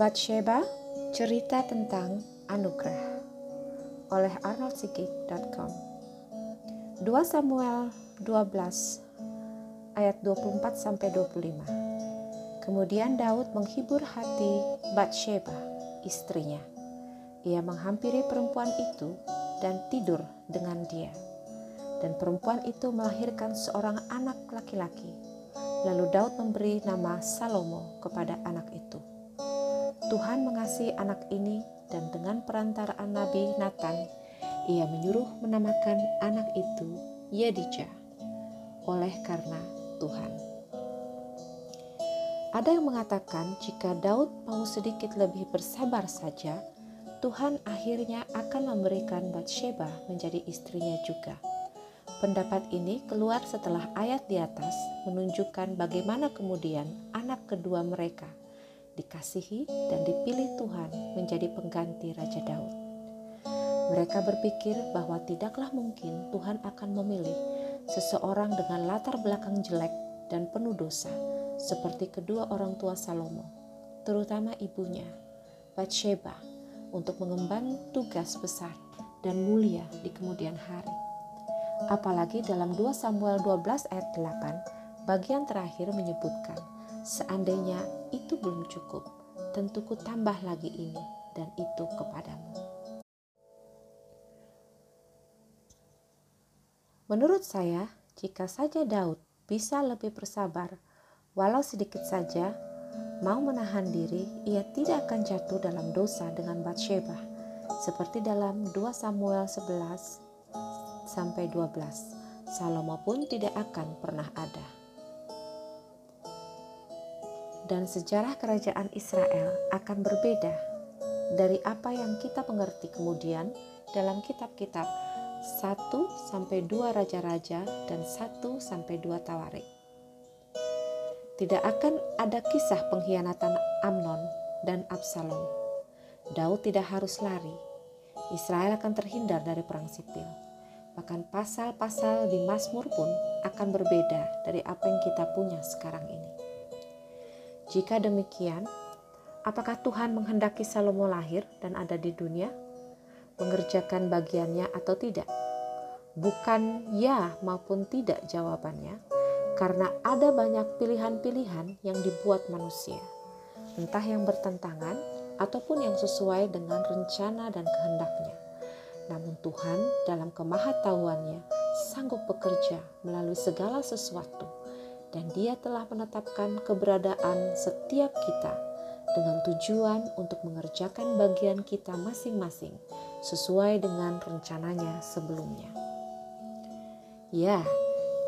Batsheba, cerita tentang anugerah oleh arnoldsikik.com 2 Samuel 12 ayat 24 sampai 25. Kemudian Daud menghibur hati Batsheba, istrinya. Ia menghampiri perempuan itu dan tidur dengan dia. Dan perempuan itu melahirkan seorang anak laki-laki. Lalu Daud memberi nama Salomo kepada anak itu. Tuhan mengasihi anak ini dan dengan perantaraan Nabi Nathan, ia menyuruh menamakan anak itu Yedija oleh karena Tuhan. Ada yang mengatakan jika Daud mau sedikit lebih bersabar saja, Tuhan akhirnya akan memberikan Batsheba menjadi istrinya juga. Pendapat ini keluar setelah ayat di atas menunjukkan bagaimana kemudian anak kedua mereka dikasihi dan dipilih Tuhan menjadi pengganti Raja Daud. Mereka berpikir bahwa tidaklah mungkin Tuhan akan memilih seseorang dengan latar belakang jelek dan penuh dosa seperti kedua orang tua Salomo, terutama ibunya, Bathsheba, untuk mengemban tugas besar dan mulia di kemudian hari. Apalagi dalam 2 Samuel 12 ayat 8, bagian terakhir menyebutkan, seandainya itu belum cukup, tentu ku tambah lagi ini dan itu kepadamu. Menurut saya, jika saja Daud bisa lebih bersabar, walau sedikit saja, mau menahan diri, ia tidak akan jatuh dalam dosa dengan Bathsheba, seperti dalam 2 Samuel 11 sampai 12. Salomo pun tidak akan pernah ada. Dan sejarah kerajaan Israel akan berbeda dari apa yang kita mengerti kemudian dalam kitab-kitab 1 sampai 2 raja-raja dan 1 sampai 2 tawarik. Tidak akan ada kisah pengkhianatan Amnon dan Absalom. Daud tidak harus lari. Israel akan terhindar dari perang sipil Bahkan pasal-pasal di Mazmur pun akan berbeda dari apa yang kita punya sekarang ini. Jika demikian, apakah Tuhan menghendaki Salomo lahir dan ada di dunia, mengerjakan bagiannya atau tidak? Bukan ya maupun tidak jawabannya, karena ada banyak pilihan-pilihan yang dibuat manusia, entah yang bertentangan ataupun yang sesuai dengan rencana dan kehendaknya. Namun Tuhan dalam kemahatauannya sanggup bekerja melalui segala sesuatu dan dia telah menetapkan keberadaan setiap kita dengan tujuan untuk mengerjakan bagian kita masing-masing sesuai dengan rencananya sebelumnya. Ya,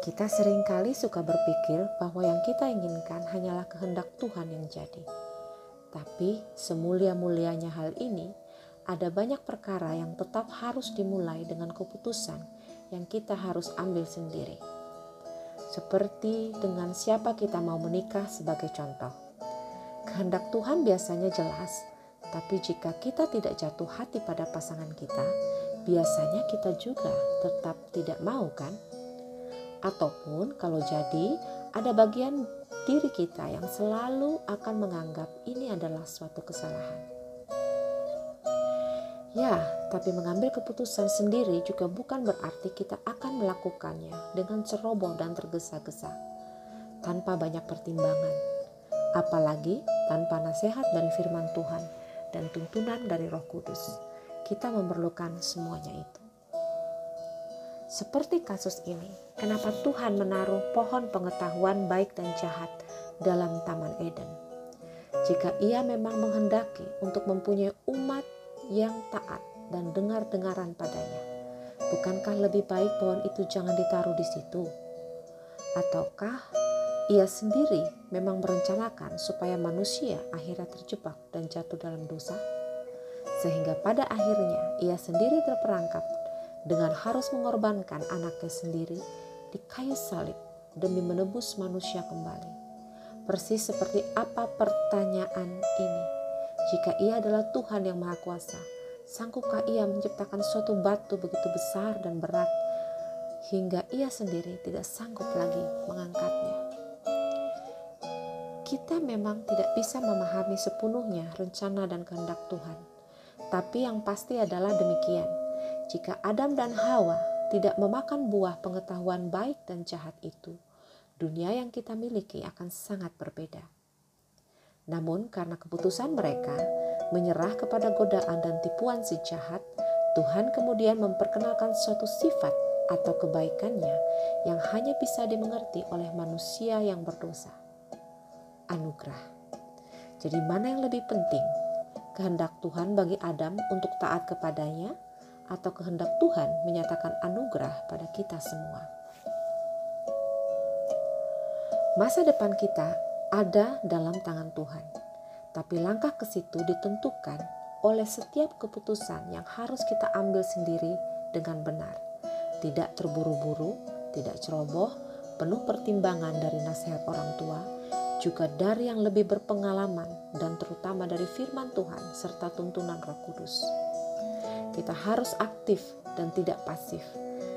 kita sering kali suka berpikir bahwa yang kita inginkan hanyalah kehendak Tuhan yang jadi. Tapi semulia-mulianya hal ini, ada banyak perkara yang tetap harus dimulai dengan keputusan yang kita harus ambil sendiri. Seperti dengan siapa kita mau menikah sebagai contoh. Kehendak Tuhan biasanya jelas, tapi jika kita tidak jatuh hati pada pasangan kita, biasanya kita juga tetap tidak mau kan? Ataupun kalau jadi ada bagian diri kita yang selalu akan menganggap ini adalah suatu kesalahan. Ya, tapi mengambil keputusan sendiri juga bukan berarti kita akan melakukannya dengan ceroboh dan tergesa-gesa, tanpa banyak pertimbangan, apalagi tanpa nasihat dari firman Tuhan dan tuntunan dari Roh Kudus. Kita memerlukan semuanya itu. Seperti kasus ini, kenapa Tuhan menaruh pohon pengetahuan baik dan jahat dalam Taman Eden? Jika Ia memang menghendaki untuk mempunyai umat yang taat dan dengar-dengaran padanya. Bukankah lebih baik pohon itu jangan ditaruh di situ? Ataukah ia sendiri memang merencanakan supaya manusia akhirnya terjebak dan jatuh dalam dosa? Sehingga pada akhirnya ia sendiri terperangkap dengan harus mengorbankan anaknya sendiri di kayu salib demi menebus manusia kembali. Persis seperti apa pertanyaan ini? Jika ia adalah Tuhan yang Maha Kuasa, sanggupkah ia menciptakan suatu batu begitu besar dan berat hingga ia sendiri tidak sanggup lagi mengangkatnya? kita memang tidak bisa memahami sepenuhnya rencana dan kehendak Tuhan. Tapi yang pasti adalah demikian. Jika Adam dan Hawa tidak memakan buah pengetahuan baik dan jahat itu, dunia yang kita miliki akan sangat berbeda. Namun karena keputusan mereka menyerah kepada godaan dan tipuan si jahat, Tuhan kemudian memperkenalkan suatu sifat atau kebaikannya yang hanya bisa dimengerti oleh manusia yang berdosa. Anugerah. Jadi mana yang lebih penting? Kehendak Tuhan bagi Adam untuk taat kepadanya atau kehendak Tuhan menyatakan anugerah pada kita semua. Masa depan kita ada dalam tangan Tuhan, tapi langkah ke situ ditentukan oleh setiap keputusan yang harus kita ambil sendiri dengan benar, tidak terburu-buru, tidak ceroboh, penuh pertimbangan dari nasihat orang tua, juga dari yang lebih berpengalaman dan terutama dari firman Tuhan serta tuntunan Roh Kudus. Kita harus aktif dan tidak pasif,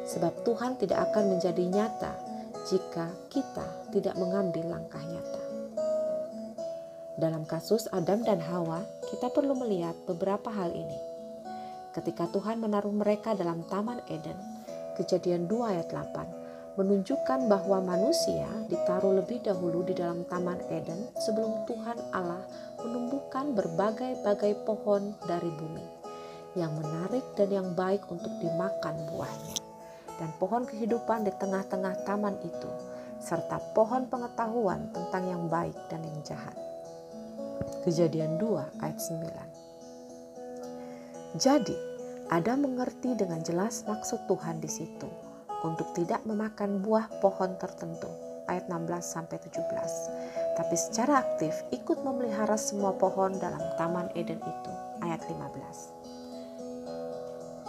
sebab Tuhan tidak akan menjadi nyata jika kita tidak mengambil langkah nyata. Dalam kasus Adam dan Hawa, kita perlu melihat beberapa hal ini. Ketika Tuhan menaruh mereka dalam Taman Eden, Kejadian 2 ayat 8 menunjukkan bahwa manusia ditaruh lebih dahulu di dalam Taman Eden sebelum Tuhan Allah menumbuhkan berbagai-bagai pohon dari bumi yang menarik dan yang baik untuk dimakan buahnya. Dan pohon kehidupan di tengah-tengah taman itu, serta pohon pengetahuan tentang yang baik dan yang jahat. Kejadian 2 ayat 9. Jadi, ada mengerti dengan jelas maksud Tuhan di situ untuk tidak memakan buah pohon tertentu ayat 16 sampai 17. Tapi secara aktif ikut memelihara semua pohon dalam taman Eden itu ayat 15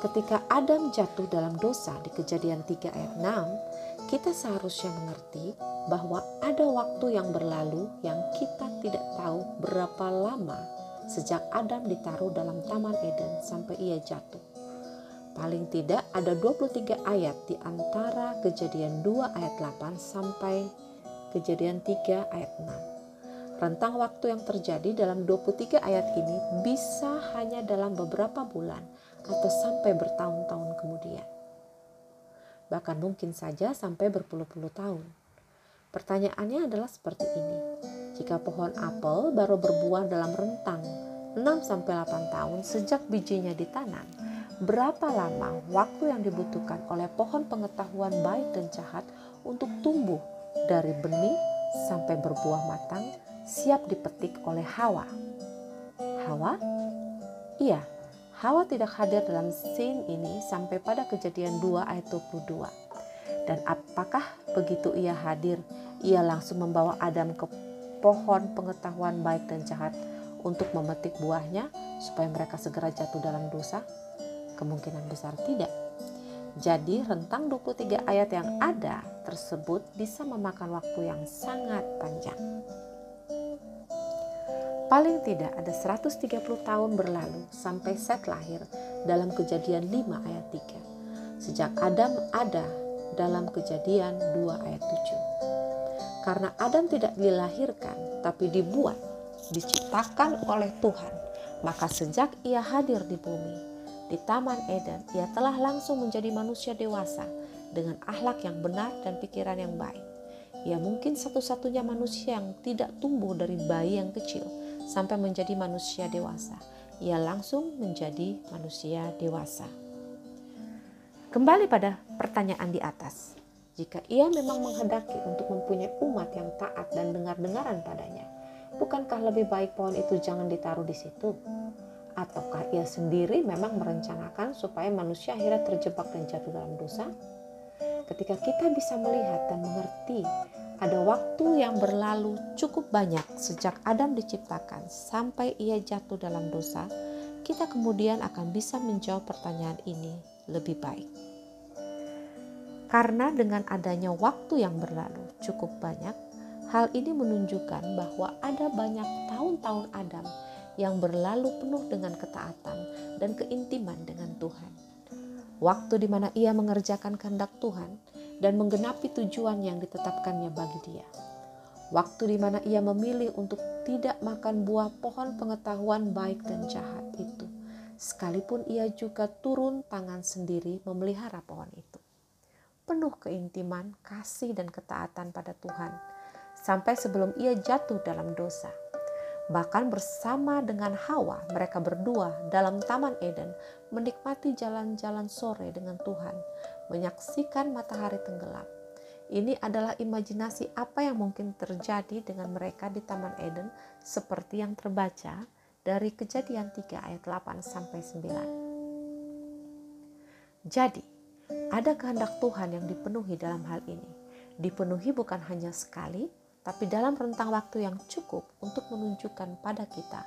ketika Adam jatuh dalam dosa di kejadian 3 ayat 6, kita seharusnya mengerti bahwa ada waktu yang berlalu yang kita tidak tahu berapa lama sejak Adam ditaruh dalam Taman Eden sampai ia jatuh. Paling tidak ada 23 ayat di antara kejadian 2 ayat 8 sampai kejadian 3 ayat 6. Rentang waktu yang terjadi dalam 23 ayat ini bisa hanya dalam beberapa bulan atau sampai bertahun-tahun kemudian. Bahkan mungkin saja sampai berpuluh-puluh tahun. Pertanyaannya adalah seperti ini. Jika pohon apel baru berbuah dalam rentang 6 sampai 8 tahun sejak bijinya ditanam, berapa lama waktu yang dibutuhkan oleh pohon pengetahuan baik dan jahat untuk tumbuh dari benih sampai berbuah matang siap dipetik oleh Hawa? Hawa? Iya, Hawa tidak hadir dalam scene ini sampai pada kejadian 2 ayat 22. Dan apakah begitu ia hadir, ia langsung membawa Adam ke pohon pengetahuan baik dan jahat untuk memetik buahnya supaya mereka segera jatuh dalam dosa? Kemungkinan besar tidak. Jadi rentang 23 ayat yang ada tersebut bisa memakan waktu yang sangat panjang. Paling tidak ada 130 tahun berlalu sampai Set lahir dalam kejadian 5 ayat 3. Sejak Adam ada dalam kejadian 2 ayat 7. Karena Adam tidak dilahirkan tapi dibuat, diciptakan oleh Tuhan, maka sejak ia hadir di bumi, di Taman Eden, ia telah langsung menjadi manusia dewasa dengan akhlak yang benar dan pikiran yang baik. Ia mungkin satu-satunya manusia yang tidak tumbuh dari bayi yang kecil, sampai menjadi manusia dewasa. Ia langsung menjadi manusia dewasa. Kembali pada pertanyaan di atas. Jika ia memang menghendaki untuk mempunyai umat yang taat dan dengar-dengaran padanya, bukankah lebih baik pohon itu jangan ditaruh di situ? Ataukah ia sendiri memang merencanakan supaya manusia akhirnya terjebak dan jatuh dalam dosa? Ketika kita bisa melihat dan mengerti ada waktu yang berlalu cukup banyak sejak Adam diciptakan sampai ia jatuh dalam dosa, kita kemudian akan bisa menjawab pertanyaan ini lebih baik. Karena dengan adanya waktu yang berlalu cukup banyak, hal ini menunjukkan bahwa ada banyak tahun-tahun Adam yang berlalu penuh dengan ketaatan dan keintiman dengan Tuhan. Waktu di mana ia mengerjakan kehendak Tuhan dan menggenapi tujuan yang ditetapkannya bagi dia. waktu di mana ia memilih untuk tidak makan buah pohon pengetahuan baik dan jahat itu, sekalipun ia juga turun tangan sendiri memelihara pohon itu. Penuh keintiman, kasih, dan ketaatan pada Tuhan, sampai sebelum ia jatuh dalam dosa. Bahkan bersama dengan Hawa, mereka berdua dalam Taman Eden menikmati jalan-jalan sore dengan Tuhan, menyaksikan matahari tenggelam ini adalah imajinasi apa yang mungkin terjadi dengan mereka di Taman Eden seperti yang terbaca dari Kejadian 3 ayat 8 sampai 9. Jadi, ada kehendak Tuhan yang dipenuhi dalam hal ini. Dipenuhi bukan hanya sekali, tapi dalam rentang waktu yang cukup untuk menunjukkan pada kita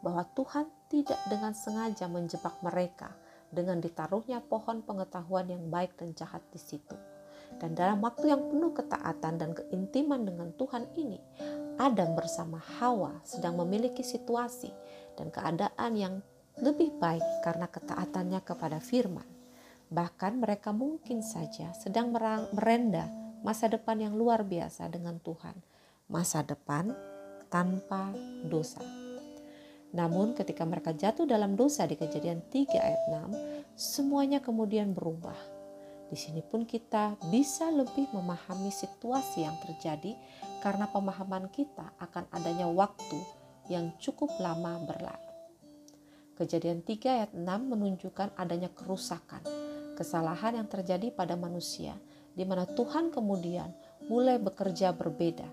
bahwa Tuhan tidak dengan sengaja menjebak mereka dengan ditaruhnya pohon pengetahuan yang baik dan jahat di situ dan dalam waktu yang penuh ketaatan dan keintiman dengan Tuhan ini, Adam bersama Hawa sedang memiliki situasi dan keadaan yang lebih baik karena ketaatannya kepada firman. Bahkan mereka mungkin saja sedang merenda masa depan yang luar biasa dengan Tuhan. Masa depan tanpa dosa. Namun ketika mereka jatuh dalam dosa di kejadian 3 ayat 6, semuanya kemudian berubah di sini pun kita bisa lebih memahami situasi yang terjadi karena pemahaman kita akan adanya waktu yang cukup lama berlalu. Kejadian 3 ayat 6 menunjukkan adanya kerusakan, kesalahan yang terjadi pada manusia di mana Tuhan kemudian mulai bekerja berbeda.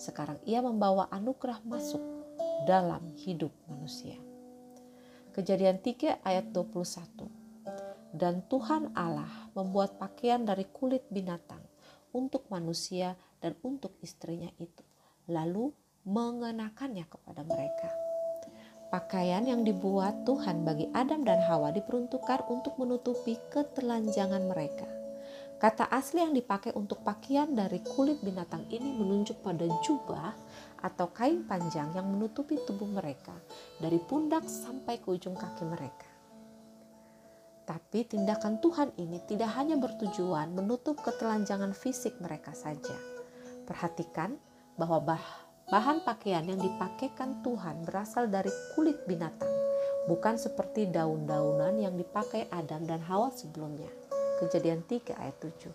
Sekarang ia membawa anugerah masuk dalam hidup manusia. Kejadian 3 ayat 21 dan Tuhan Allah membuat pakaian dari kulit binatang untuk manusia dan untuk istrinya itu, lalu mengenakannya kepada mereka. Pakaian yang dibuat Tuhan bagi Adam dan Hawa diperuntukkan untuk menutupi ketelanjangan mereka. Kata asli yang dipakai untuk pakaian dari kulit binatang ini menunjuk pada jubah atau kain panjang yang menutupi tubuh mereka dari pundak sampai ke ujung kaki mereka. Tapi tindakan Tuhan ini tidak hanya bertujuan menutup ketelanjangan fisik mereka saja. Perhatikan bahwa bah bahan pakaian yang dipakaikan Tuhan berasal dari kulit binatang, bukan seperti daun-daunan yang dipakai Adam dan Hawa sebelumnya. Kejadian 3 ayat 7.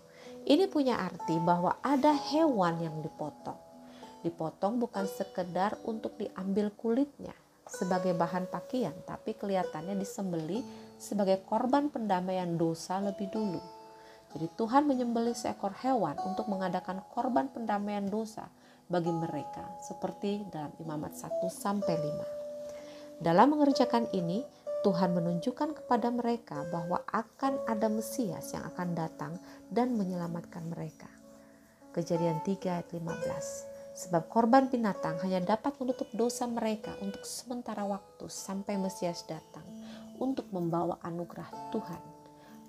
Ini punya arti bahwa ada hewan yang dipotong. Dipotong bukan sekedar untuk diambil kulitnya sebagai bahan pakaian, tapi kelihatannya disembeli sebagai korban pendamaian dosa lebih dulu. Jadi Tuhan menyembelih seekor hewan untuk mengadakan korban pendamaian dosa bagi mereka seperti dalam Imamat 1 sampai 5. Dalam mengerjakan ini, Tuhan menunjukkan kepada mereka bahwa akan ada Mesias yang akan datang dan menyelamatkan mereka. Kejadian 3 ayat 15. Sebab korban binatang hanya dapat menutup dosa mereka untuk sementara waktu sampai Mesias datang untuk membawa anugerah Tuhan,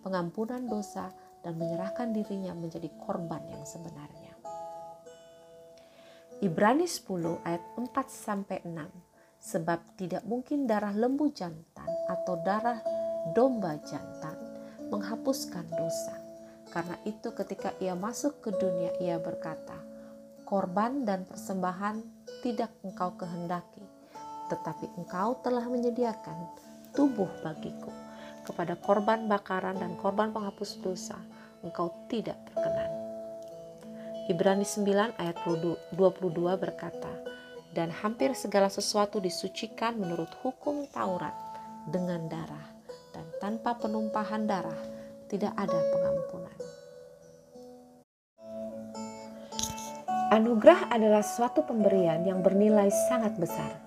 pengampunan dosa, dan menyerahkan dirinya menjadi korban yang sebenarnya. Ibrani 10 ayat 4 sampai 6. Sebab tidak mungkin darah lembu jantan atau darah domba jantan menghapuskan dosa. Karena itu ketika ia masuk ke dunia ia berkata, korban dan persembahan tidak engkau kehendaki, tetapi engkau telah menyediakan tubuh bagiku. Kepada korban bakaran dan korban penghapus dosa, engkau tidak berkenan. Ibrani 9 ayat 22 berkata, dan hampir segala sesuatu disucikan menurut hukum Taurat dengan darah, dan tanpa penumpahan darah tidak ada pengampunan. Anugerah adalah suatu pemberian yang bernilai sangat besar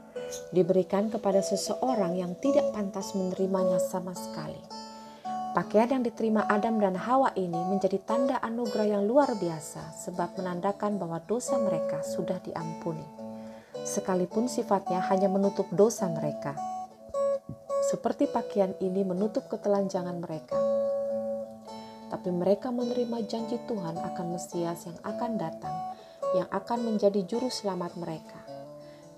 diberikan kepada seseorang yang tidak pantas menerimanya sama sekali. Pakaian yang diterima Adam dan Hawa ini menjadi tanda anugerah yang luar biasa sebab menandakan bahwa dosa mereka sudah diampuni. Sekalipun sifatnya hanya menutup dosa mereka. Seperti pakaian ini menutup ketelanjangan mereka. Tapi mereka menerima janji Tuhan akan Mesias yang akan datang, yang akan menjadi juru selamat mereka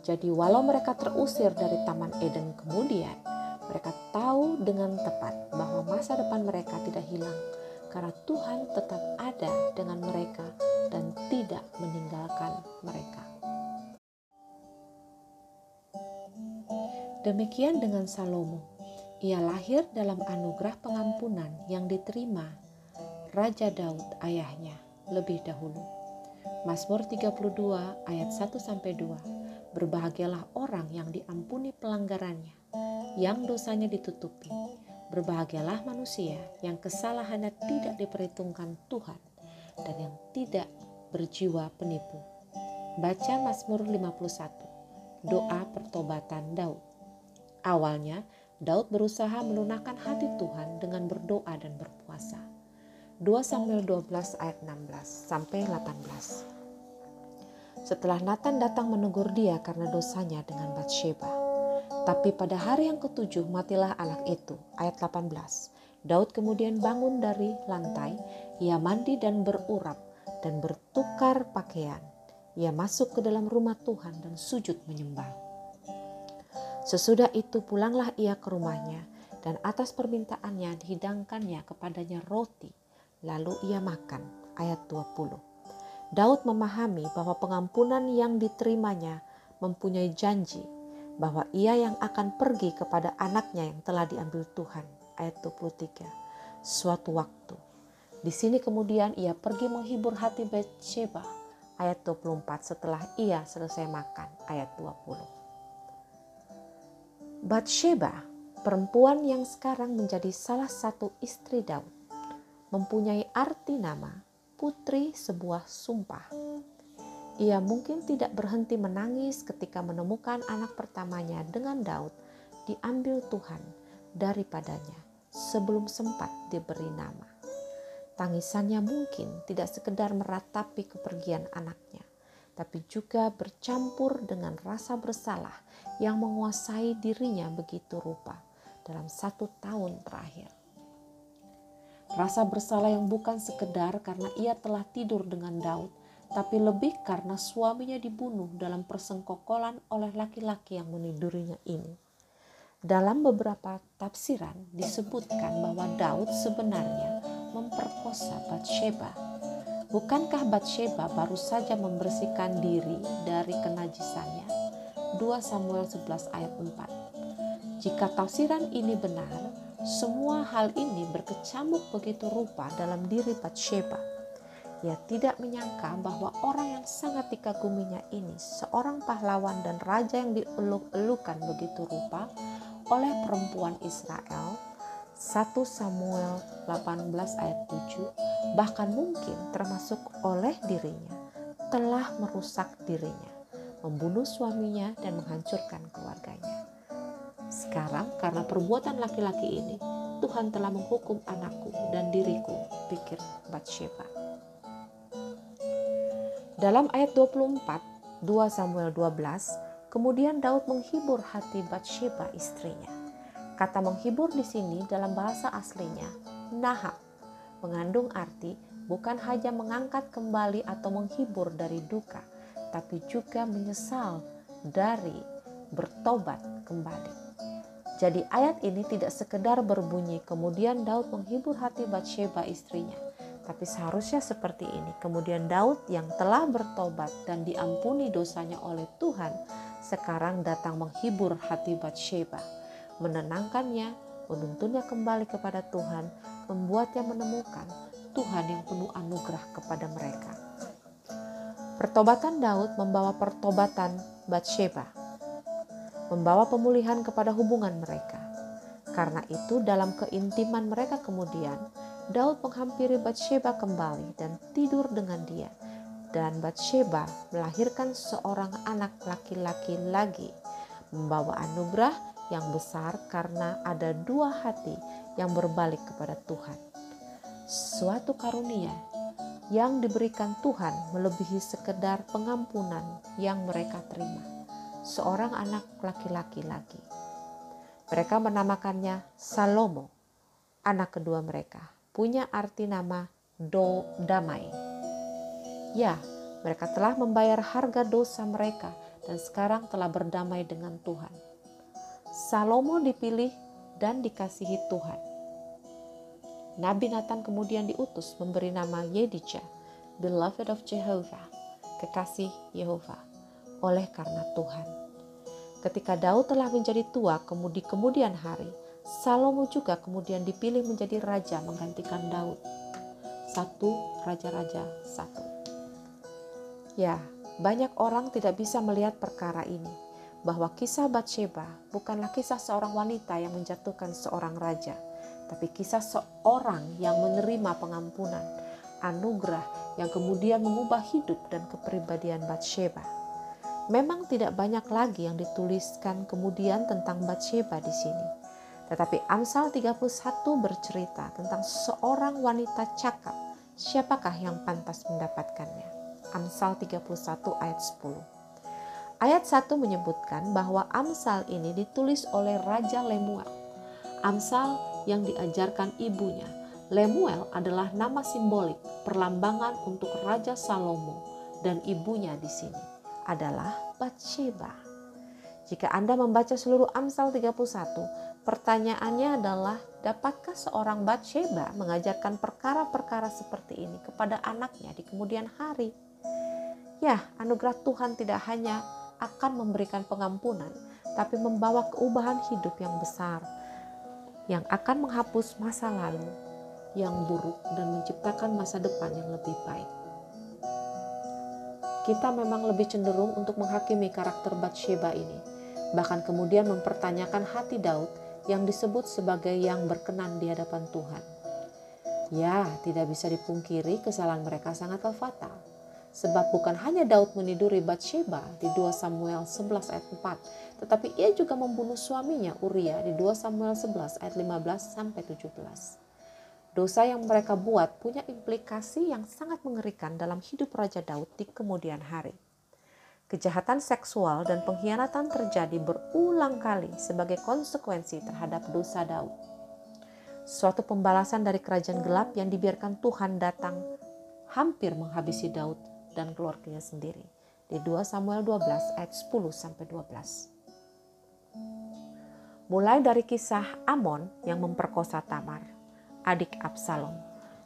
jadi walau mereka terusir dari Taman Eden kemudian, mereka tahu dengan tepat bahwa masa depan mereka tidak hilang karena Tuhan tetap ada dengan mereka dan tidak meninggalkan mereka. Demikian dengan Salomo. Ia lahir dalam anugerah pengampunan yang diterima Raja Daud ayahnya lebih dahulu. Mazmur 32 ayat 1 sampai 2. Berbahagialah orang yang diampuni pelanggarannya yang dosanya ditutupi. Berbahagialah manusia yang kesalahannya tidak diperhitungkan Tuhan dan yang tidak berjiwa penipu. Baca Mazmur 51. Doa pertobatan Daud. Awalnya, Daud berusaha melunakkan hati Tuhan dengan berdoa dan berpuasa. 2 Samuel 12 ayat 16 sampai 18. Setelah Nathan datang menegur dia karena dosanya dengan Bathsheba. Tapi pada hari yang ketujuh matilah anak itu. Ayat 18. Daud kemudian bangun dari lantai, ia mandi dan berurap dan bertukar pakaian. Ia masuk ke dalam rumah Tuhan dan sujud menyembah. Sesudah itu pulanglah ia ke rumahnya dan atas permintaannya dihidangkannya kepadanya roti. Lalu ia makan. Ayat 20. Daud memahami bahwa pengampunan yang diterimanya mempunyai janji bahwa ia yang akan pergi kepada anaknya yang telah diambil Tuhan. Ayat 23. Suatu waktu. Di sini kemudian ia pergi menghibur hati Bathsheba. Ayat 24 setelah ia selesai makan. Ayat 20. Bathsheba, perempuan yang sekarang menjadi salah satu istri Daud, mempunyai arti nama putri sebuah sumpah. Ia mungkin tidak berhenti menangis ketika menemukan anak pertamanya dengan Daud diambil Tuhan daripadanya sebelum sempat diberi nama. Tangisannya mungkin tidak sekedar meratapi kepergian anaknya, tapi juga bercampur dengan rasa bersalah yang menguasai dirinya begitu rupa dalam satu tahun terakhir. Rasa bersalah yang bukan sekedar karena ia telah tidur dengan Daud, tapi lebih karena suaminya dibunuh dalam persengkokolan oleh laki-laki yang menidurinya ini. Dalam beberapa tafsiran disebutkan bahwa Daud sebenarnya memperkosa Bathsheba Bukankah Bathsheba baru saja membersihkan diri dari kenajisannya? 2 Samuel 11 ayat 4. Jika tafsiran ini benar, semua hal ini berkecamuk begitu rupa dalam diri Bathsheba. Ia tidak menyangka bahwa orang yang sangat dikaguminya ini, seorang pahlawan dan raja yang dieluk-elukan begitu rupa oleh perempuan Israel, 1 Samuel 18 ayat 7 bahkan mungkin termasuk oleh dirinya telah merusak dirinya, membunuh suaminya dan menghancurkan keluarganya. Sekarang karena perbuatan laki-laki ini, Tuhan telah menghukum anakku dan diriku, pikir Bathsheba. Dalam ayat 24, 2 Samuel 12, kemudian Daud menghibur hati Bathsheba istrinya Kata menghibur di sini dalam bahasa aslinya nahak, mengandung arti bukan hanya mengangkat kembali atau menghibur dari duka, tapi juga menyesal dari bertobat kembali. Jadi ayat ini tidak sekedar berbunyi kemudian Daud menghibur hati Bathsheba istrinya, tapi seharusnya seperti ini. Kemudian Daud yang telah bertobat dan diampuni dosanya oleh Tuhan, sekarang datang menghibur hati Bathsheba menenangkannya, menuntunnya kembali kepada Tuhan, membuatnya menemukan Tuhan yang penuh anugerah kepada mereka. Pertobatan Daud membawa pertobatan Bathsheba, membawa pemulihan kepada hubungan mereka. Karena itu dalam keintiman mereka kemudian, Daud menghampiri Bathsheba kembali dan tidur dengan dia. Dan Bathsheba melahirkan seorang anak laki-laki lagi, membawa anugerah yang besar karena ada dua hati yang berbalik kepada Tuhan. Suatu karunia yang diberikan Tuhan melebihi sekedar pengampunan yang mereka terima. Seorang anak laki-laki lagi. Mereka menamakannya Salomo, anak kedua mereka. Punya arti nama Do Damai. Ya, mereka telah membayar harga dosa mereka dan sekarang telah berdamai dengan Tuhan. Salomo dipilih dan dikasihi Tuhan. Nabi Nathan kemudian diutus memberi nama Yedija, beloved of Jehovah, kekasih Yehova, oleh karena Tuhan. Ketika Daud telah menjadi tua kemudi kemudian hari, Salomo juga kemudian dipilih menjadi raja menggantikan Daud. Satu Raja-Raja satu. Ya, banyak orang tidak bisa melihat perkara ini, bahwa kisah Batsheba bukanlah kisah seorang wanita yang menjatuhkan seorang raja, tapi kisah seorang yang menerima pengampunan, anugerah yang kemudian mengubah hidup dan kepribadian Batsheba. Memang tidak banyak lagi yang dituliskan kemudian tentang Batsheba di sini. Tetapi Amsal 31 bercerita tentang seorang wanita cakap. Siapakah yang pantas mendapatkannya? Amsal 31 ayat 10. Ayat 1 menyebutkan bahwa Amsal ini ditulis oleh Raja Lemuel. Amsal yang diajarkan ibunya. Lemuel adalah nama simbolik perlambangan untuk Raja Salomo dan ibunya di sini adalah Batsheba. Jika Anda membaca seluruh Amsal 31, pertanyaannya adalah dapatkah seorang Batsheba mengajarkan perkara-perkara seperti ini kepada anaknya di kemudian hari? Ya, anugerah Tuhan tidak hanya akan memberikan pengampunan, tapi membawa keubahan hidup yang besar yang akan menghapus masa lalu yang buruk dan menciptakan masa depan yang lebih baik kita memang lebih cenderung untuk menghakimi karakter Bathsheba ini, bahkan kemudian mempertanyakan hati Daud yang disebut sebagai yang berkenan di hadapan Tuhan. Ya, tidak bisa dipungkiri kesalahan mereka sangatlah fatal. Sebab bukan hanya Daud meniduri Bathsheba di 2 Samuel 11 ayat 4, tetapi ia juga membunuh suaminya Uria di 2 Samuel 11 ayat 15 sampai 17. Dosa yang mereka buat punya implikasi yang sangat mengerikan dalam hidup Raja Daud di kemudian hari. Kejahatan seksual dan pengkhianatan terjadi berulang kali sebagai konsekuensi terhadap dosa Daud. Suatu pembalasan dari kerajaan gelap yang dibiarkan Tuhan datang hampir menghabisi Daud dan keluarganya sendiri. Di 2 Samuel 12 ayat 10 sampai 12. Mulai dari kisah Amon yang memperkosa Tamar adik Absalom.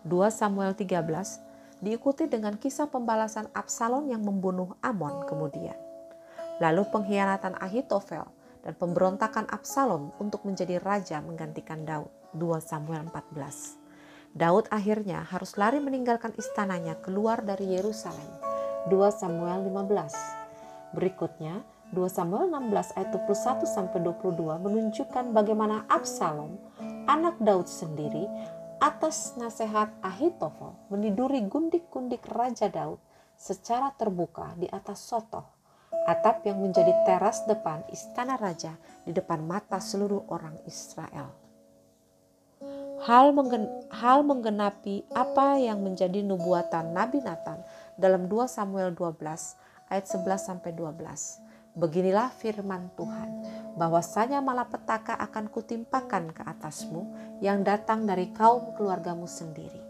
2 Samuel 13 diikuti dengan kisah pembalasan Absalom yang membunuh Amon kemudian. Lalu pengkhianatan Ahitofel dan pemberontakan Absalom untuk menjadi raja menggantikan Daud. 2 Samuel 14. Daud akhirnya harus lari meninggalkan istananya keluar dari Yerusalem. 2 Samuel 15. Berikutnya, 2 Samuel 16 ayat 21 sampai 22 menunjukkan bagaimana Absalom anak Daud sendiri atas nasihat Ahitofel meniduri gundik-gundik Raja Daud secara terbuka di atas sotoh, atap yang menjadi teras depan istana raja di depan mata seluruh orang Israel. Hal, menggen hal menggenapi apa yang menjadi nubuatan Nabi Nathan dalam 2 Samuel 12 ayat 11 sampai 12 Beginilah firman Tuhan, bahwasanya malapetaka akan kutimpakan ke atasmu yang datang dari kaum keluargamu sendiri.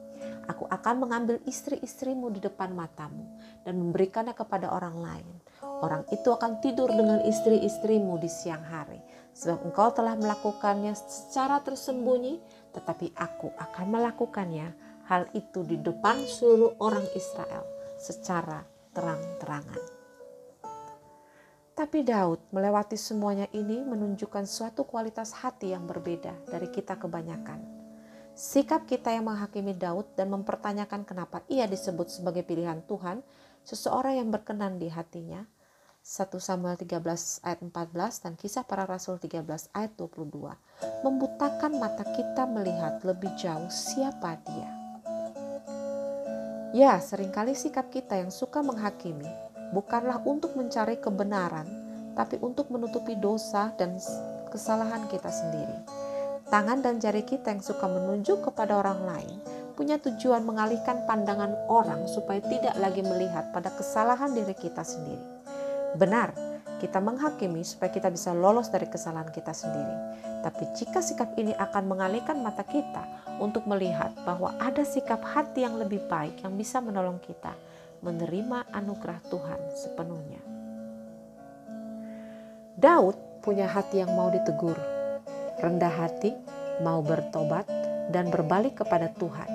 Aku akan mengambil istri-istrimu di depan matamu dan memberikannya kepada orang lain. Orang itu akan tidur dengan istri-istrimu di siang hari, sebab engkau telah melakukannya secara tersembunyi, tetapi aku akan melakukannya hal itu di depan seluruh orang Israel secara terang-terangan. Tapi Daud melewati semuanya ini menunjukkan suatu kualitas hati yang berbeda dari kita kebanyakan. Sikap kita yang menghakimi Daud dan mempertanyakan kenapa ia disebut sebagai pilihan Tuhan, seseorang yang berkenan di hatinya. 1 Samuel 13 ayat 14 dan kisah para rasul 13 ayat 22 membutakan mata kita melihat lebih jauh siapa dia. Ya, sering kali sikap kita yang suka menghakimi bukanlah untuk mencari kebenaran, tapi untuk menutupi dosa dan kesalahan kita sendiri. Tangan dan jari kita yang suka menunjuk kepada orang lain punya tujuan mengalihkan pandangan orang supaya tidak lagi melihat pada kesalahan diri kita sendiri. Benar, kita menghakimi supaya kita bisa lolos dari kesalahan kita sendiri. Tapi jika sikap ini akan mengalihkan mata kita untuk melihat bahwa ada sikap hati yang lebih baik yang bisa menolong kita, menerima anugerah Tuhan sepenuhnya. Daud punya hati yang mau ditegur, rendah hati, mau bertobat, dan berbalik kepada Tuhan.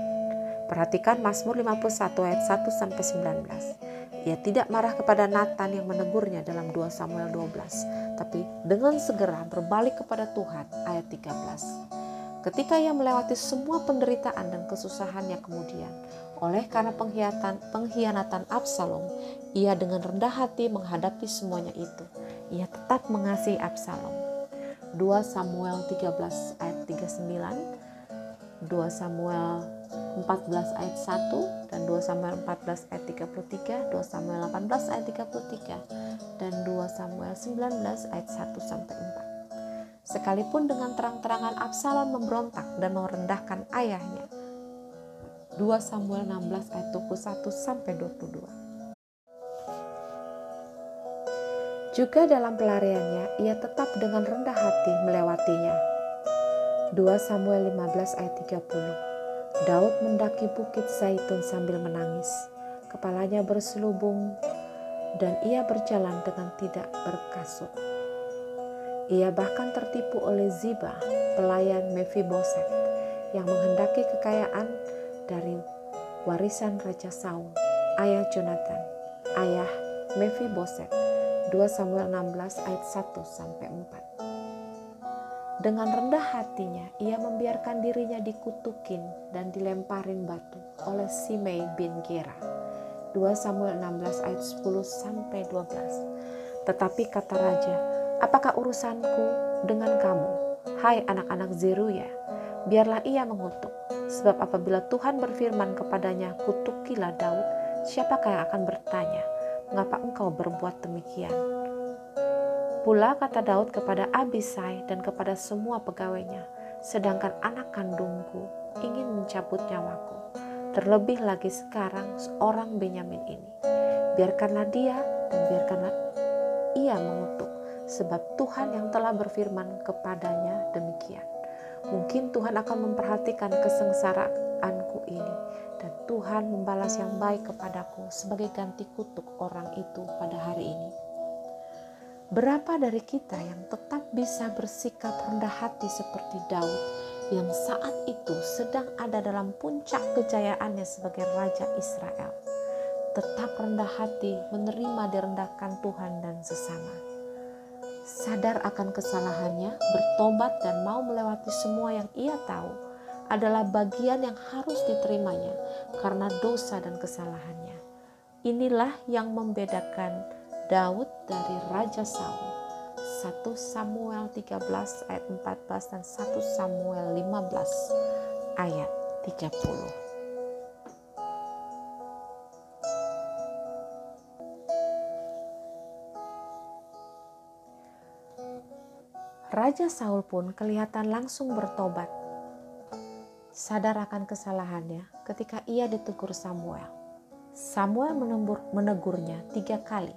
Perhatikan Mazmur 51 ayat 1 sampai 19. Ia tidak marah kepada Nathan yang menegurnya dalam 2 Samuel 12, tapi dengan segera berbalik kepada Tuhan ayat 13. Ketika ia melewati semua penderitaan dan kesusahannya kemudian, oleh karena pengkhianatan, pengkhianatan Absalom, ia dengan rendah hati menghadapi semuanya itu. Ia tetap mengasihi Absalom. 2 Samuel 13 ayat 39, 2 Samuel 14 ayat 1 dan 2 Samuel 14 ayat 33, 2 Samuel 18 ayat 33 dan 2 Samuel 19 ayat 1 sampai 4. Sekalipun dengan terang-terangan Absalom memberontak dan merendahkan ayahnya. 2 Samuel 16 ayat 21 sampai 22. Juga dalam pelariannya, ia tetap dengan rendah hati melewatinya. 2 Samuel 15 ayat 30 Daud mendaki bukit Zaitun sambil menangis. Kepalanya berselubung dan ia berjalan dengan tidak berkasut. Ia bahkan tertipu oleh Ziba, pelayan Mephiboset, yang menghendaki kekayaan dari warisan Raja Saul, ayah Jonathan, ayah Mephiboset. 2 Samuel 16 ayat 1 sampai 4. Dengan rendah hatinya, ia membiarkan dirinya dikutukin dan dilemparin batu oleh Simei bin Gera. 2 Samuel 16 ayat 10 sampai 12. Tetapi kata raja, apakah urusanku dengan kamu? Hai anak-anak Zeruya, biarlah ia mengutuk. Sebab apabila Tuhan berfirman kepadanya, kutukilah Daud, siapakah yang akan bertanya, mengapa engkau berbuat demikian? Pula kata Daud kepada Abisai dan kepada semua pegawainya, sedangkan anak kandungku ingin mencabut nyawaku. Terlebih lagi sekarang seorang Benyamin ini. Biarkanlah dia dan biarkanlah ia mengutuk, sebab Tuhan yang telah berfirman kepadanya demikian. Mungkin Tuhan akan memperhatikan kesengsaraanku ini dan Tuhan membalas yang baik kepadaku sebagai ganti kutuk orang itu pada hari ini. Berapa dari kita yang tetap bisa bersikap rendah hati seperti Daud yang saat itu sedang ada dalam puncak kejayaannya sebagai Raja Israel. Tetap rendah hati menerima direndahkan Tuhan dan sesama. Sadar akan kesalahannya, bertobat dan mau melewati semua yang ia tahu adalah bagian yang harus diterimanya karena dosa dan kesalahannya. Inilah yang membedakan Daud dari Raja Saul. 1 Samuel 13 ayat 14 dan 1 Samuel 15 ayat 30. Raja Saul pun kelihatan langsung bertobat. Sadar akan kesalahannya ketika ia ditegur Samuel. Samuel menegurnya tiga kali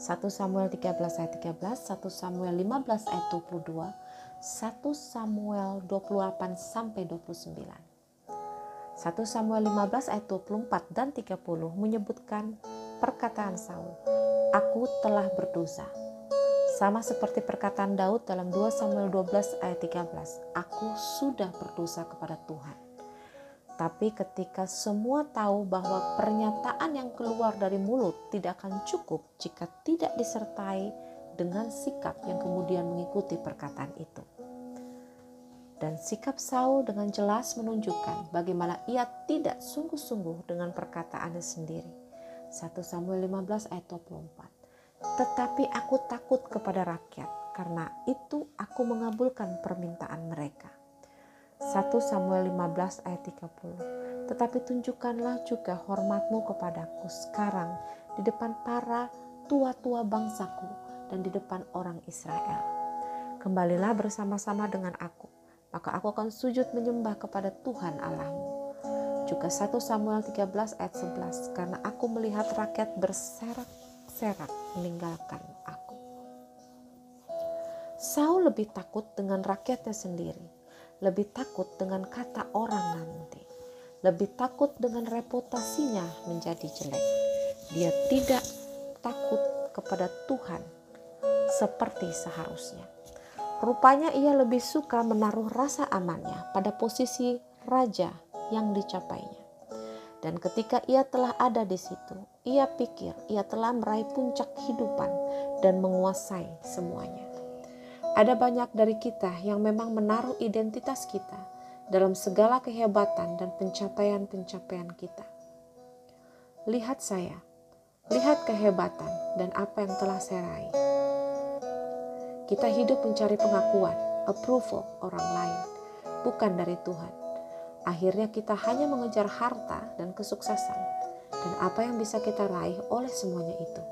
1 Samuel 13 ayat 13, 1 Samuel 15 ayat 22, 1 Samuel 28 sampai 29. 1 Samuel 15 ayat 24 dan 30 menyebutkan perkataan Saul, Aku telah berdosa. Sama seperti perkataan Daud dalam 2 Samuel 12 ayat 13, Aku sudah berdosa kepada Tuhan. Tapi ketika semua tahu bahwa pernyataan yang keluar dari mulut tidak akan cukup jika tidak disertai dengan sikap yang kemudian mengikuti perkataan itu. Dan sikap Saul dengan jelas menunjukkan bagaimana ia tidak sungguh-sungguh dengan perkataannya sendiri. 1 Samuel 15 ayat 24. Tetapi aku takut kepada rakyat, karena itu aku mengabulkan permintaan mereka. 1 Samuel 15 ayat 30. Tetapi tunjukkanlah juga hormatmu kepadaku sekarang di depan para tua-tua bangsaku dan di depan orang Israel. Kembalilah bersama-sama dengan aku, maka aku akan sujud menyembah kepada Tuhan Allahmu. Juga 1 Samuel 13 ayat 11, karena aku melihat rakyat berserak-serak meninggalkan aku. Saul lebih takut dengan rakyatnya sendiri lebih takut dengan kata orang nanti, lebih takut dengan reputasinya menjadi jelek. Dia tidak takut kepada Tuhan seperti seharusnya. Rupanya ia lebih suka menaruh rasa amannya pada posisi raja yang dicapainya. Dan ketika ia telah ada di situ, ia pikir ia telah meraih puncak kehidupan dan menguasai semuanya. Ada banyak dari kita yang memang menaruh identitas kita dalam segala kehebatan dan pencapaian-pencapaian kita. Lihat saya, lihat kehebatan dan apa yang telah saya raih. Kita hidup mencari pengakuan, approval orang lain, bukan dari Tuhan Akhirnya kita hanya mengejar harta dan kesuksesan dan apa yang bisa kita raih oleh semuanya itu.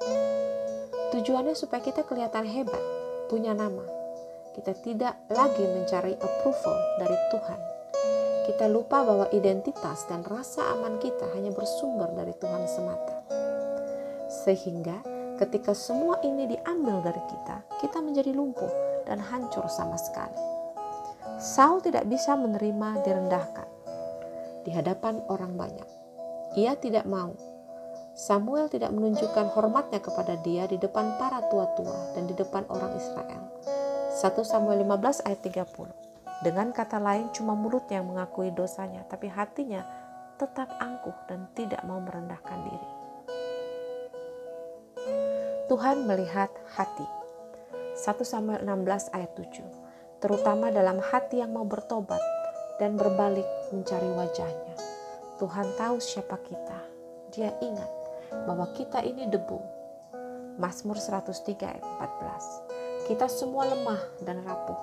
Tujuannya supaya kita kelihatan hebat, punya nama. Kita tidak lagi mencari approval dari Tuhan. Kita lupa bahwa identitas dan rasa aman kita hanya bersumber dari Tuhan semata. Sehingga ketika semua ini diambil dari kita, kita menjadi lumpuh dan hancur sama sekali. Saul tidak bisa menerima direndahkan di hadapan orang banyak. Ia tidak mau. Samuel tidak menunjukkan hormatnya kepada dia di depan para tua-tua dan di depan orang Israel. 1 Samuel 15 ayat 30. Dengan kata lain cuma mulutnya yang mengakui dosanya, tapi hatinya tetap angkuh dan tidak mau merendahkan diri. Tuhan melihat hati. 1 Samuel 16 ayat 7. Terutama dalam hati yang mau bertobat dan berbalik mencari wajahnya. Tuhan tahu siapa kita. Dia ingat bahwa kita ini debu. Mazmur 103 ayat 14. Kita semua lemah dan rapuh,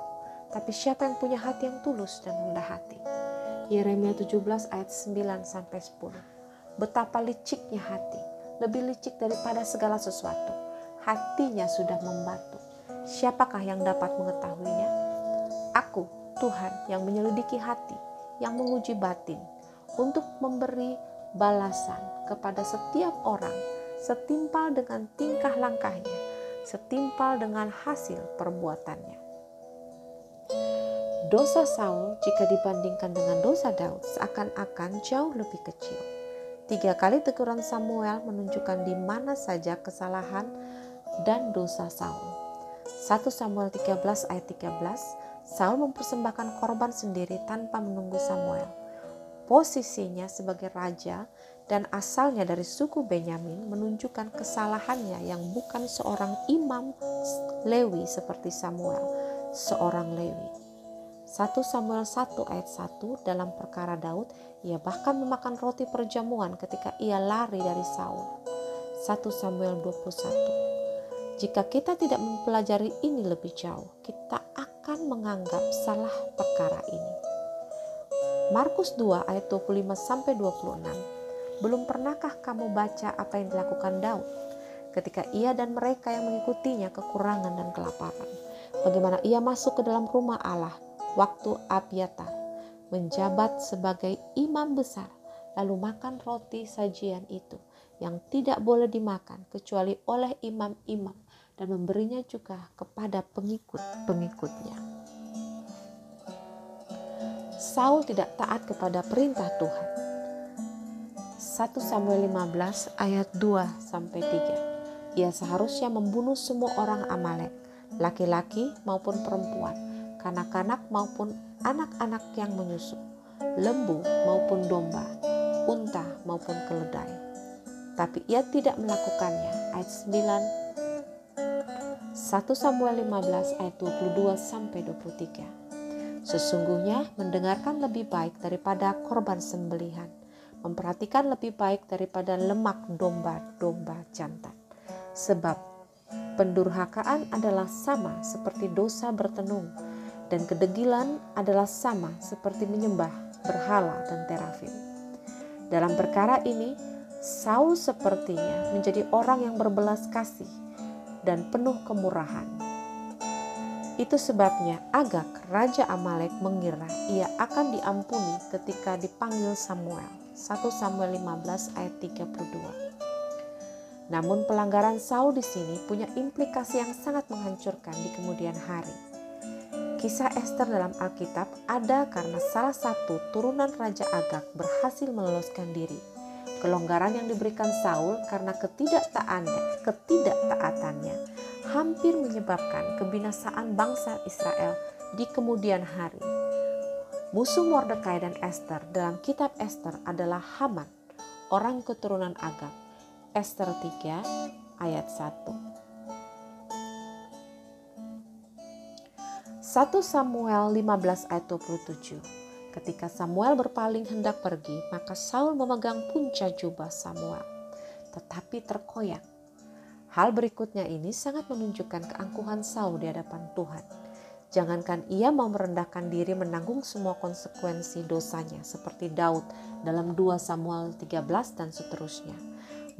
tapi siapa yang punya hati yang tulus dan rendah hati? Yeremia 17 ayat 9 sampai 10. Betapa liciknya hati, lebih licik daripada segala sesuatu. Hatinya sudah membatu. Siapakah yang dapat mengetahuinya? Tuhan yang menyelidiki hati, yang menguji batin, untuk memberi balasan kepada setiap orang setimpal dengan tingkah langkahnya, setimpal dengan hasil perbuatannya. Dosa Saul jika dibandingkan dengan dosa Daud seakan-akan jauh lebih kecil. Tiga kali teguran Samuel menunjukkan di mana saja kesalahan dan dosa Saul. 1 Samuel 13 ayat 13, Saul mempersembahkan korban sendiri tanpa menunggu Samuel. Posisinya sebagai raja dan asalnya dari suku Benyamin menunjukkan kesalahannya yang bukan seorang imam Lewi seperti Samuel, seorang Lewi. 1 Samuel 1 ayat 1 dalam perkara Daud, ia bahkan memakan roti perjamuan ketika ia lari dari Saul. 1 Samuel 21 Jika kita tidak mempelajari ini lebih jauh, kita akan menganggap salah perkara ini. Markus 2 ayat 25 sampai 26. Belum pernahkah kamu baca apa yang dilakukan Daud ketika ia dan mereka yang mengikutinya kekurangan dan kelaparan? Bagaimana ia masuk ke dalam rumah Allah waktu Abiatar menjabat sebagai imam besar lalu makan roti sajian itu yang tidak boleh dimakan kecuali oleh imam-imam dan memberinya juga kepada pengikut-pengikutnya. Saul tidak taat kepada perintah Tuhan. 1 Samuel 15 ayat 2 sampai 3. Ia seharusnya membunuh semua orang Amalek, laki-laki maupun perempuan, kanak-kanak maupun anak-anak yang menyusu, lembu maupun domba, unta maupun keledai. Tapi ia tidak melakukannya. Ayat 9 1 Samuel 15 ayat 22 sampai 23. Sesungguhnya mendengarkan lebih baik daripada korban sembelihan, memperhatikan lebih baik daripada lemak domba-domba jantan. Sebab pendurhakaan adalah sama seperti dosa bertenung dan kedegilan adalah sama seperti menyembah berhala dan terafim. Dalam perkara ini, Saul sepertinya menjadi orang yang berbelas kasih dan penuh kemurahan. Itu sebabnya Agak, Raja Amalek mengira ia akan diampuni ketika dipanggil Samuel. 1 Samuel 15 ayat 32. Namun pelanggaran Saul di sini punya implikasi yang sangat menghancurkan di kemudian hari. Kisah Esther dalam Alkitab ada karena salah satu turunan Raja Agak berhasil meloloskan diri Kelonggaran yang diberikan Saul karena ketidaktaatannya, ketidaktaatannya hampir menyebabkan kebinasaan bangsa Israel di kemudian hari. Musuh Mordekai dan Esther dalam kitab Esther adalah Haman, orang keturunan Agag. Esther 3 ayat 1. 1 Samuel 15 ayat 27 Ketika Samuel berpaling hendak pergi, maka Saul memegang punca jubah Samuel, tetapi terkoyak. Hal berikutnya ini sangat menunjukkan keangkuhan Saul di hadapan Tuhan. Jangankan ia mau merendahkan diri menanggung semua konsekuensi dosanya seperti Daud dalam 2 Samuel 13 dan seterusnya.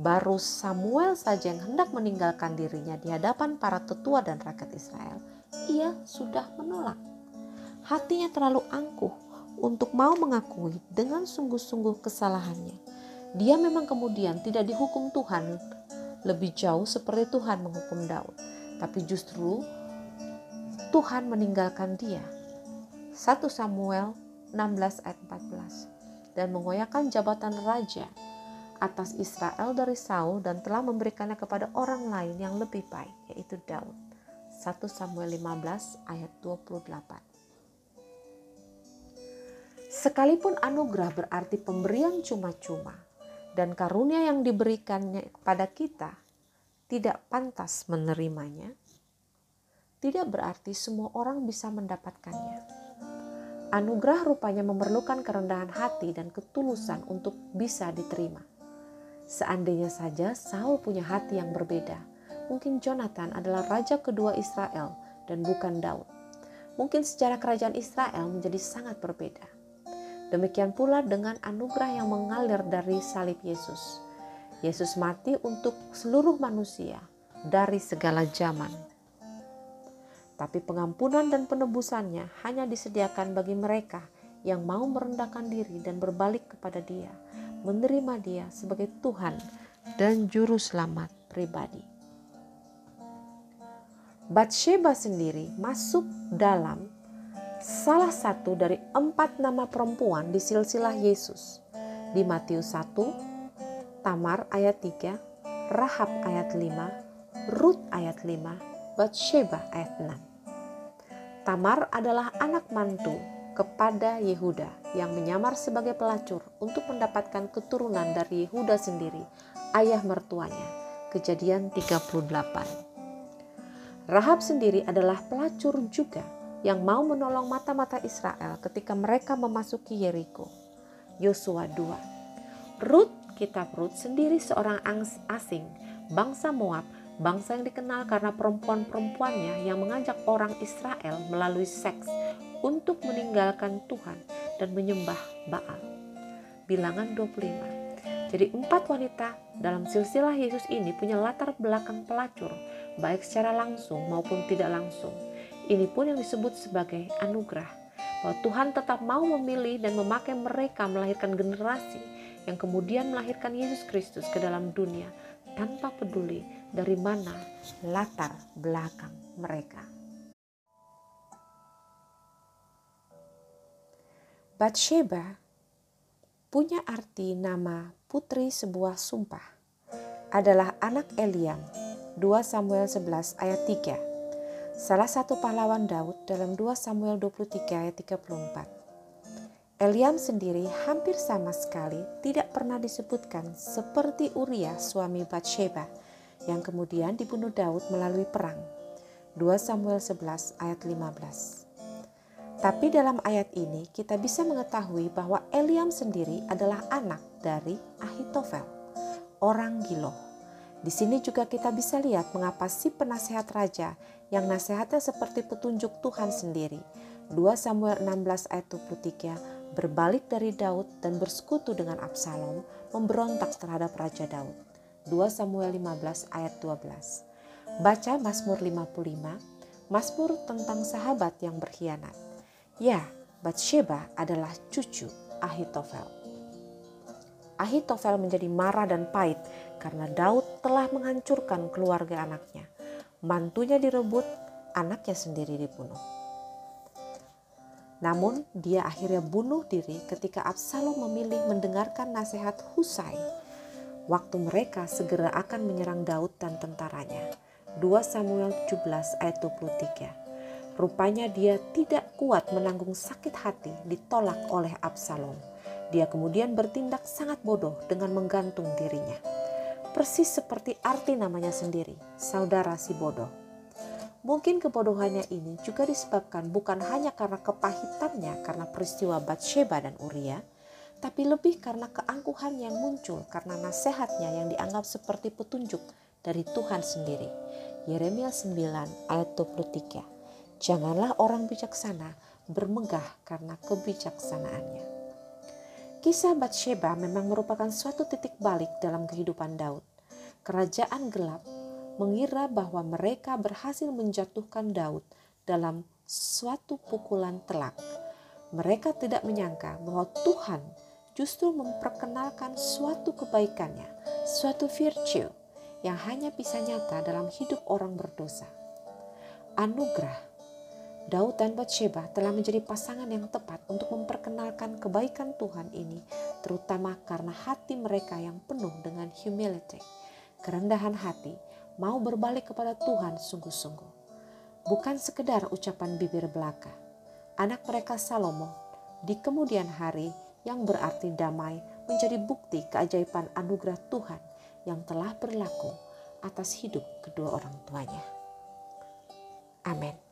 Baru Samuel saja yang hendak meninggalkan dirinya di hadapan para tetua dan rakyat Israel. Ia sudah menolak. Hatinya terlalu angkuh untuk mau mengakui dengan sungguh-sungguh kesalahannya. Dia memang kemudian tidak dihukum Tuhan lebih jauh seperti Tuhan menghukum Daud. Tapi justru Tuhan meninggalkan dia. 1 Samuel 16 ayat 14 dan mengoyakkan jabatan raja atas Israel dari Saul dan telah memberikannya kepada orang lain yang lebih baik yaitu Daud. 1 Samuel 15 ayat 28. Sekalipun anugerah berarti pemberian cuma-cuma dan karunia yang diberikannya kepada kita tidak pantas menerimanya, tidak berarti semua orang bisa mendapatkannya. Anugerah rupanya memerlukan kerendahan hati dan ketulusan untuk bisa diterima. Seandainya saja Saul punya hati yang berbeda, mungkin Jonathan adalah raja kedua Israel dan bukan Daud. Mungkin secara kerajaan Israel menjadi sangat berbeda. Demikian pula dengan anugerah yang mengalir dari salib Yesus. Yesus mati untuk seluruh manusia dari segala zaman tapi pengampunan dan penebusannya hanya disediakan bagi mereka yang mau merendahkan diri dan berbalik kepada Dia, menerima Dia sebagai Tuhan dan Juru Selamat pribadi. Batsheba sendiri masuk dalam salah satu dari empat nama perempuan di silsilah Yesus di Matius 1, Tamar ayat 3, Rahab ayat 5, Rut ayat 5, Batsheba ayat 6. Tamar adalah anak mantu kepada Yehuda yang menyamar sebagai pelacur untuk mendapatkan keturunan dari Yehuda sendiri, ayah mertuanya. Kejadian 38. Rahab sendiri adalah pelacur juga yang mau menolong mata-mata Israel ketika mereka memasuki Yeriko. Yosua 2. Rut, kitab Rut sendiri seorang asing, bangsa Moab bangsa yang dikenal karena perempuan-perempuannya yang mengajak orang Israel melalui seks untuk meninggalkan Tuhan dan menyembah Baal. Bilangan 25. Jadi empat wanita dalam silsilah Yesus ini punya latar belakang pelacur, baik secara langsung maupun tidak langsung. Ini pun yang disebut sebagai anugerah, bahwa Tuhan tetap mau memilih dan memakai mereka melahirkan generasi yang kemudian melahirkan Yesus Kristus ke dalam dunia tanpa peduli dari mana latar belakang mereka. Batsheba punya arti nama putri sebuah sumpah. Adalah anak Eliam, 2 Samuel 11 ayat 3. Salah satu pahlawan Daud dalam 2 Samuel 23 ayat 34. Eliam sendiri hampir sama sekali tidak pernah disebutkan seperti Uria suami Bathsheba yang kemudian dibunuh Daud melalui perang. 2 Samuel 11 ayat 15. Tapi dalam ayat ini kita bisa mengetahui bahwa Eliam sendiri adalah anak dari Ahitofel, orang Gilo. Di sini juga kita bisa lihat mengapa si penasehat raja yang nasihatnya seperti petunjuk Tuhan sendiri. 2 Samuel 16 ayat 23 berbalik dari Daud dan bersekutu dengan Absalom, memberontak terhadap Raja Daud. 2 Samuel 15 ayat 12. Baca Mazmur 55, Mazmur tentang sahabat yang berkhianat. Ya, Batsheba adalah cucu Ahitofel. Ahitofel menjadi marah dan pahit karena Daud telah menghancurkan keluarga anaknya. Mantunya direbut, anaknya sendiri dibunuh. Namun dia akhirnya bunuh diri ketika Absalom memilih mendengarkan nasihat Husai. Waktu mereka segera akan menyerang Daud dan tentaranya. 2 Samuel 17 ayat 23. Rupanya dia tidak kuat menanggung sakit hati ditolak oleh Absalom. Dia kemudian bertindak sangat bodoh dengan menggantung dirinya. Persis seperti arti namanya sendiri, saudara si bodoh. Mungkin kebodohannya ini juga disebabkan bukan hanya karena kepahitannya karena peristiwa Batsheba dan Uria, tapi lebih karena keangkuhan yang muncul karena nasihatnya yang dianggap seperti petunjuk dari Tuhan sendiri. Yeremia 9 ayat 23. Janganlah orang bijaksana bermegah karena kebijaksanaannya. Kisah Batsheba memang merupakan suatu titik balik dalam kehidupan Daud. Kerajaan gelap mengira bahwa mereka berhasil menjatuhkan Daud dalam suatu pukulan telak. Mereka tidak menyangka bahwa Tuhan justru memperkenalkan suatu kebaikannya, suatu virtue yang hanya bisa nyata dalam hidup orang berdosa. Anugerah Daud dan Bathsheba telah menjadi pasangan yang tepat untuk memperkenalkan kebaikan Tuhan ini, terutama karena hati mereka yang penuh dengan humility, kerendahan hati, mau berbalik kepada Tuhan sungguh-sungguh. Bukan sekedar ucapan bibir belaka. Anak mereka Salomo di kemudian hari yang berarti damai menjadi bukti keajaiban anugerah Tuhan yang telah berlaku atas hidup kedua orang tuanya. Amin.